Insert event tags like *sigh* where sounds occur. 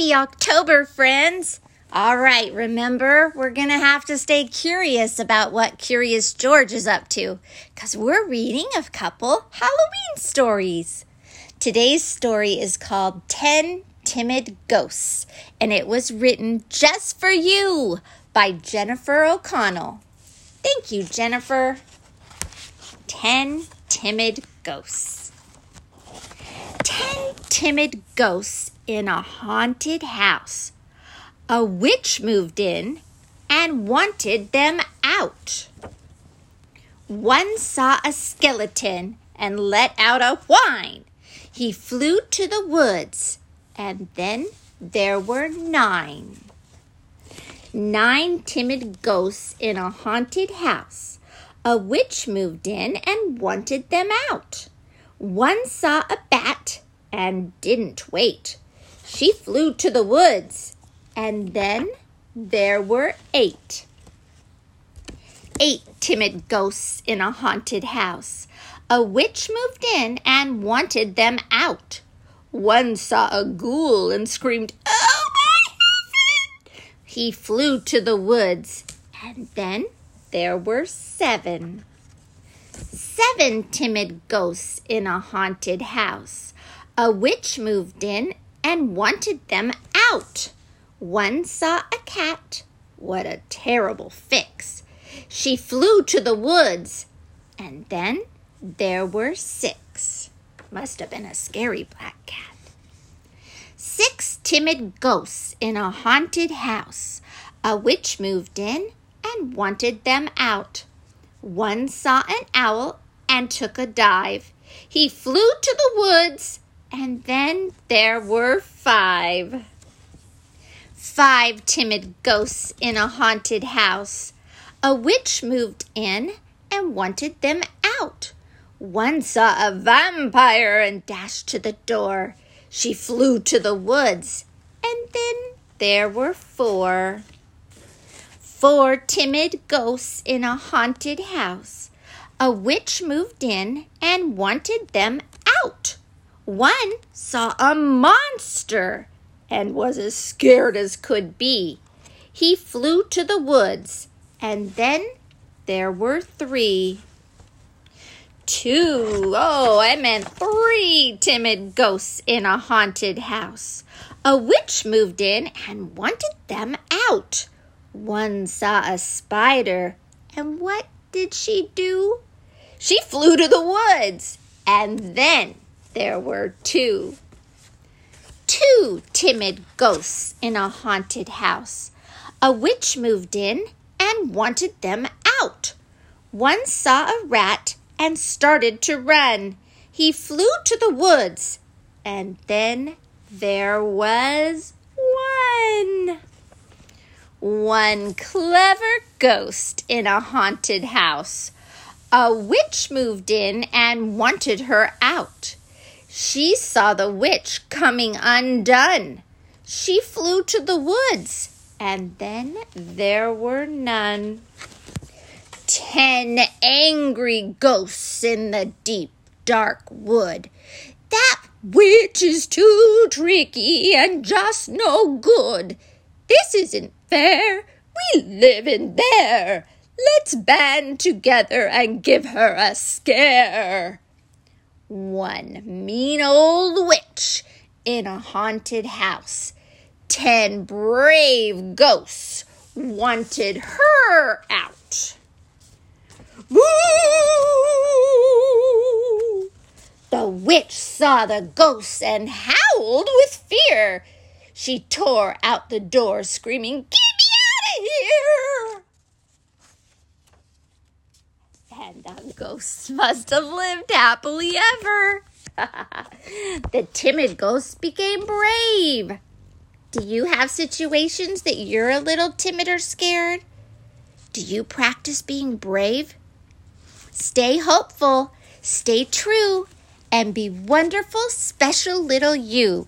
Happy October, friends! All right, remember, we're going to have to stay curious about what Curious George is up to because we're reading a couple Halloween stories. Today's story is called 10 Timid Ghosts, and it was written just for you by Jennifer O'Connell. Thank you, Jennifer. 10 Timid Ghosts. 10 timid ghosts in a haunted house. A witch moved in and wanted them out. One saw a skeleton and let out a whine. He flew to the woods, and then there were nine. Nine timid ghosts in a haunted house. A witch moved in and wanted them out. One saw a bat and didn't wait. She flew to the woods, and then there were eight. Eight timid ghosts in a haunted house. A witch moved in and wanted them out. One saw a ghoul and screamed, Oh my heaven! He flew to the woods, and then there were seven. Seven timid ghosts in a haunted house. A witch moved in and wanted them out. One saw a cat. What a terrible fix! She flew to the woods, and then there were six. Must have been a scary black cat. Six timid ghosts in a haunted house. A witch moved in and wanted them out. One saw an owl and took a dive. He flew to the woods and then there were five. Five timid ghosts in a haunted house. A witch moved in and wanted them out. One saw a vampire and dashed to the door. She flew to the woods, and then there were four. Four timid ghosts in a haunted house. A witch moved in and wanted them out. One saw a monster and was as scared as could be. He flew to the woods, and then there were three. Two, oh, I meant three timid ghosts in a haunted house. A witch moved in and wanted them out. One saw a spider, and what did she do? She flew to the woods, and then there were two. Two timid ghosts in a haunted house. A witch moved in and wanted them out. One saw a rat and started to run. He flew to the woods, and then there was one. One clever ghost in a haunted house. A witch moved in and wanted her out. She saw the witch coming undone. She flew to the woods, and then there were none. Ten angry ghosts in the deep, dark wood. That witch is too tricky and just no good. This isn't fair. We live in there. Let's band together and give her a scare one mean old witch in a haunted house. Ten brave ghosts wanted her out. Boo! The witch saw the ghosts and howled with fear. She tore out the door, screaming, the ghosts must have lived happily ever. *laughs* the timid ghosts became brave. Do you have situations that you're a little timid or scared? Do you practice being brave? Stay hopeful, stay true, and be wonderful, special little you.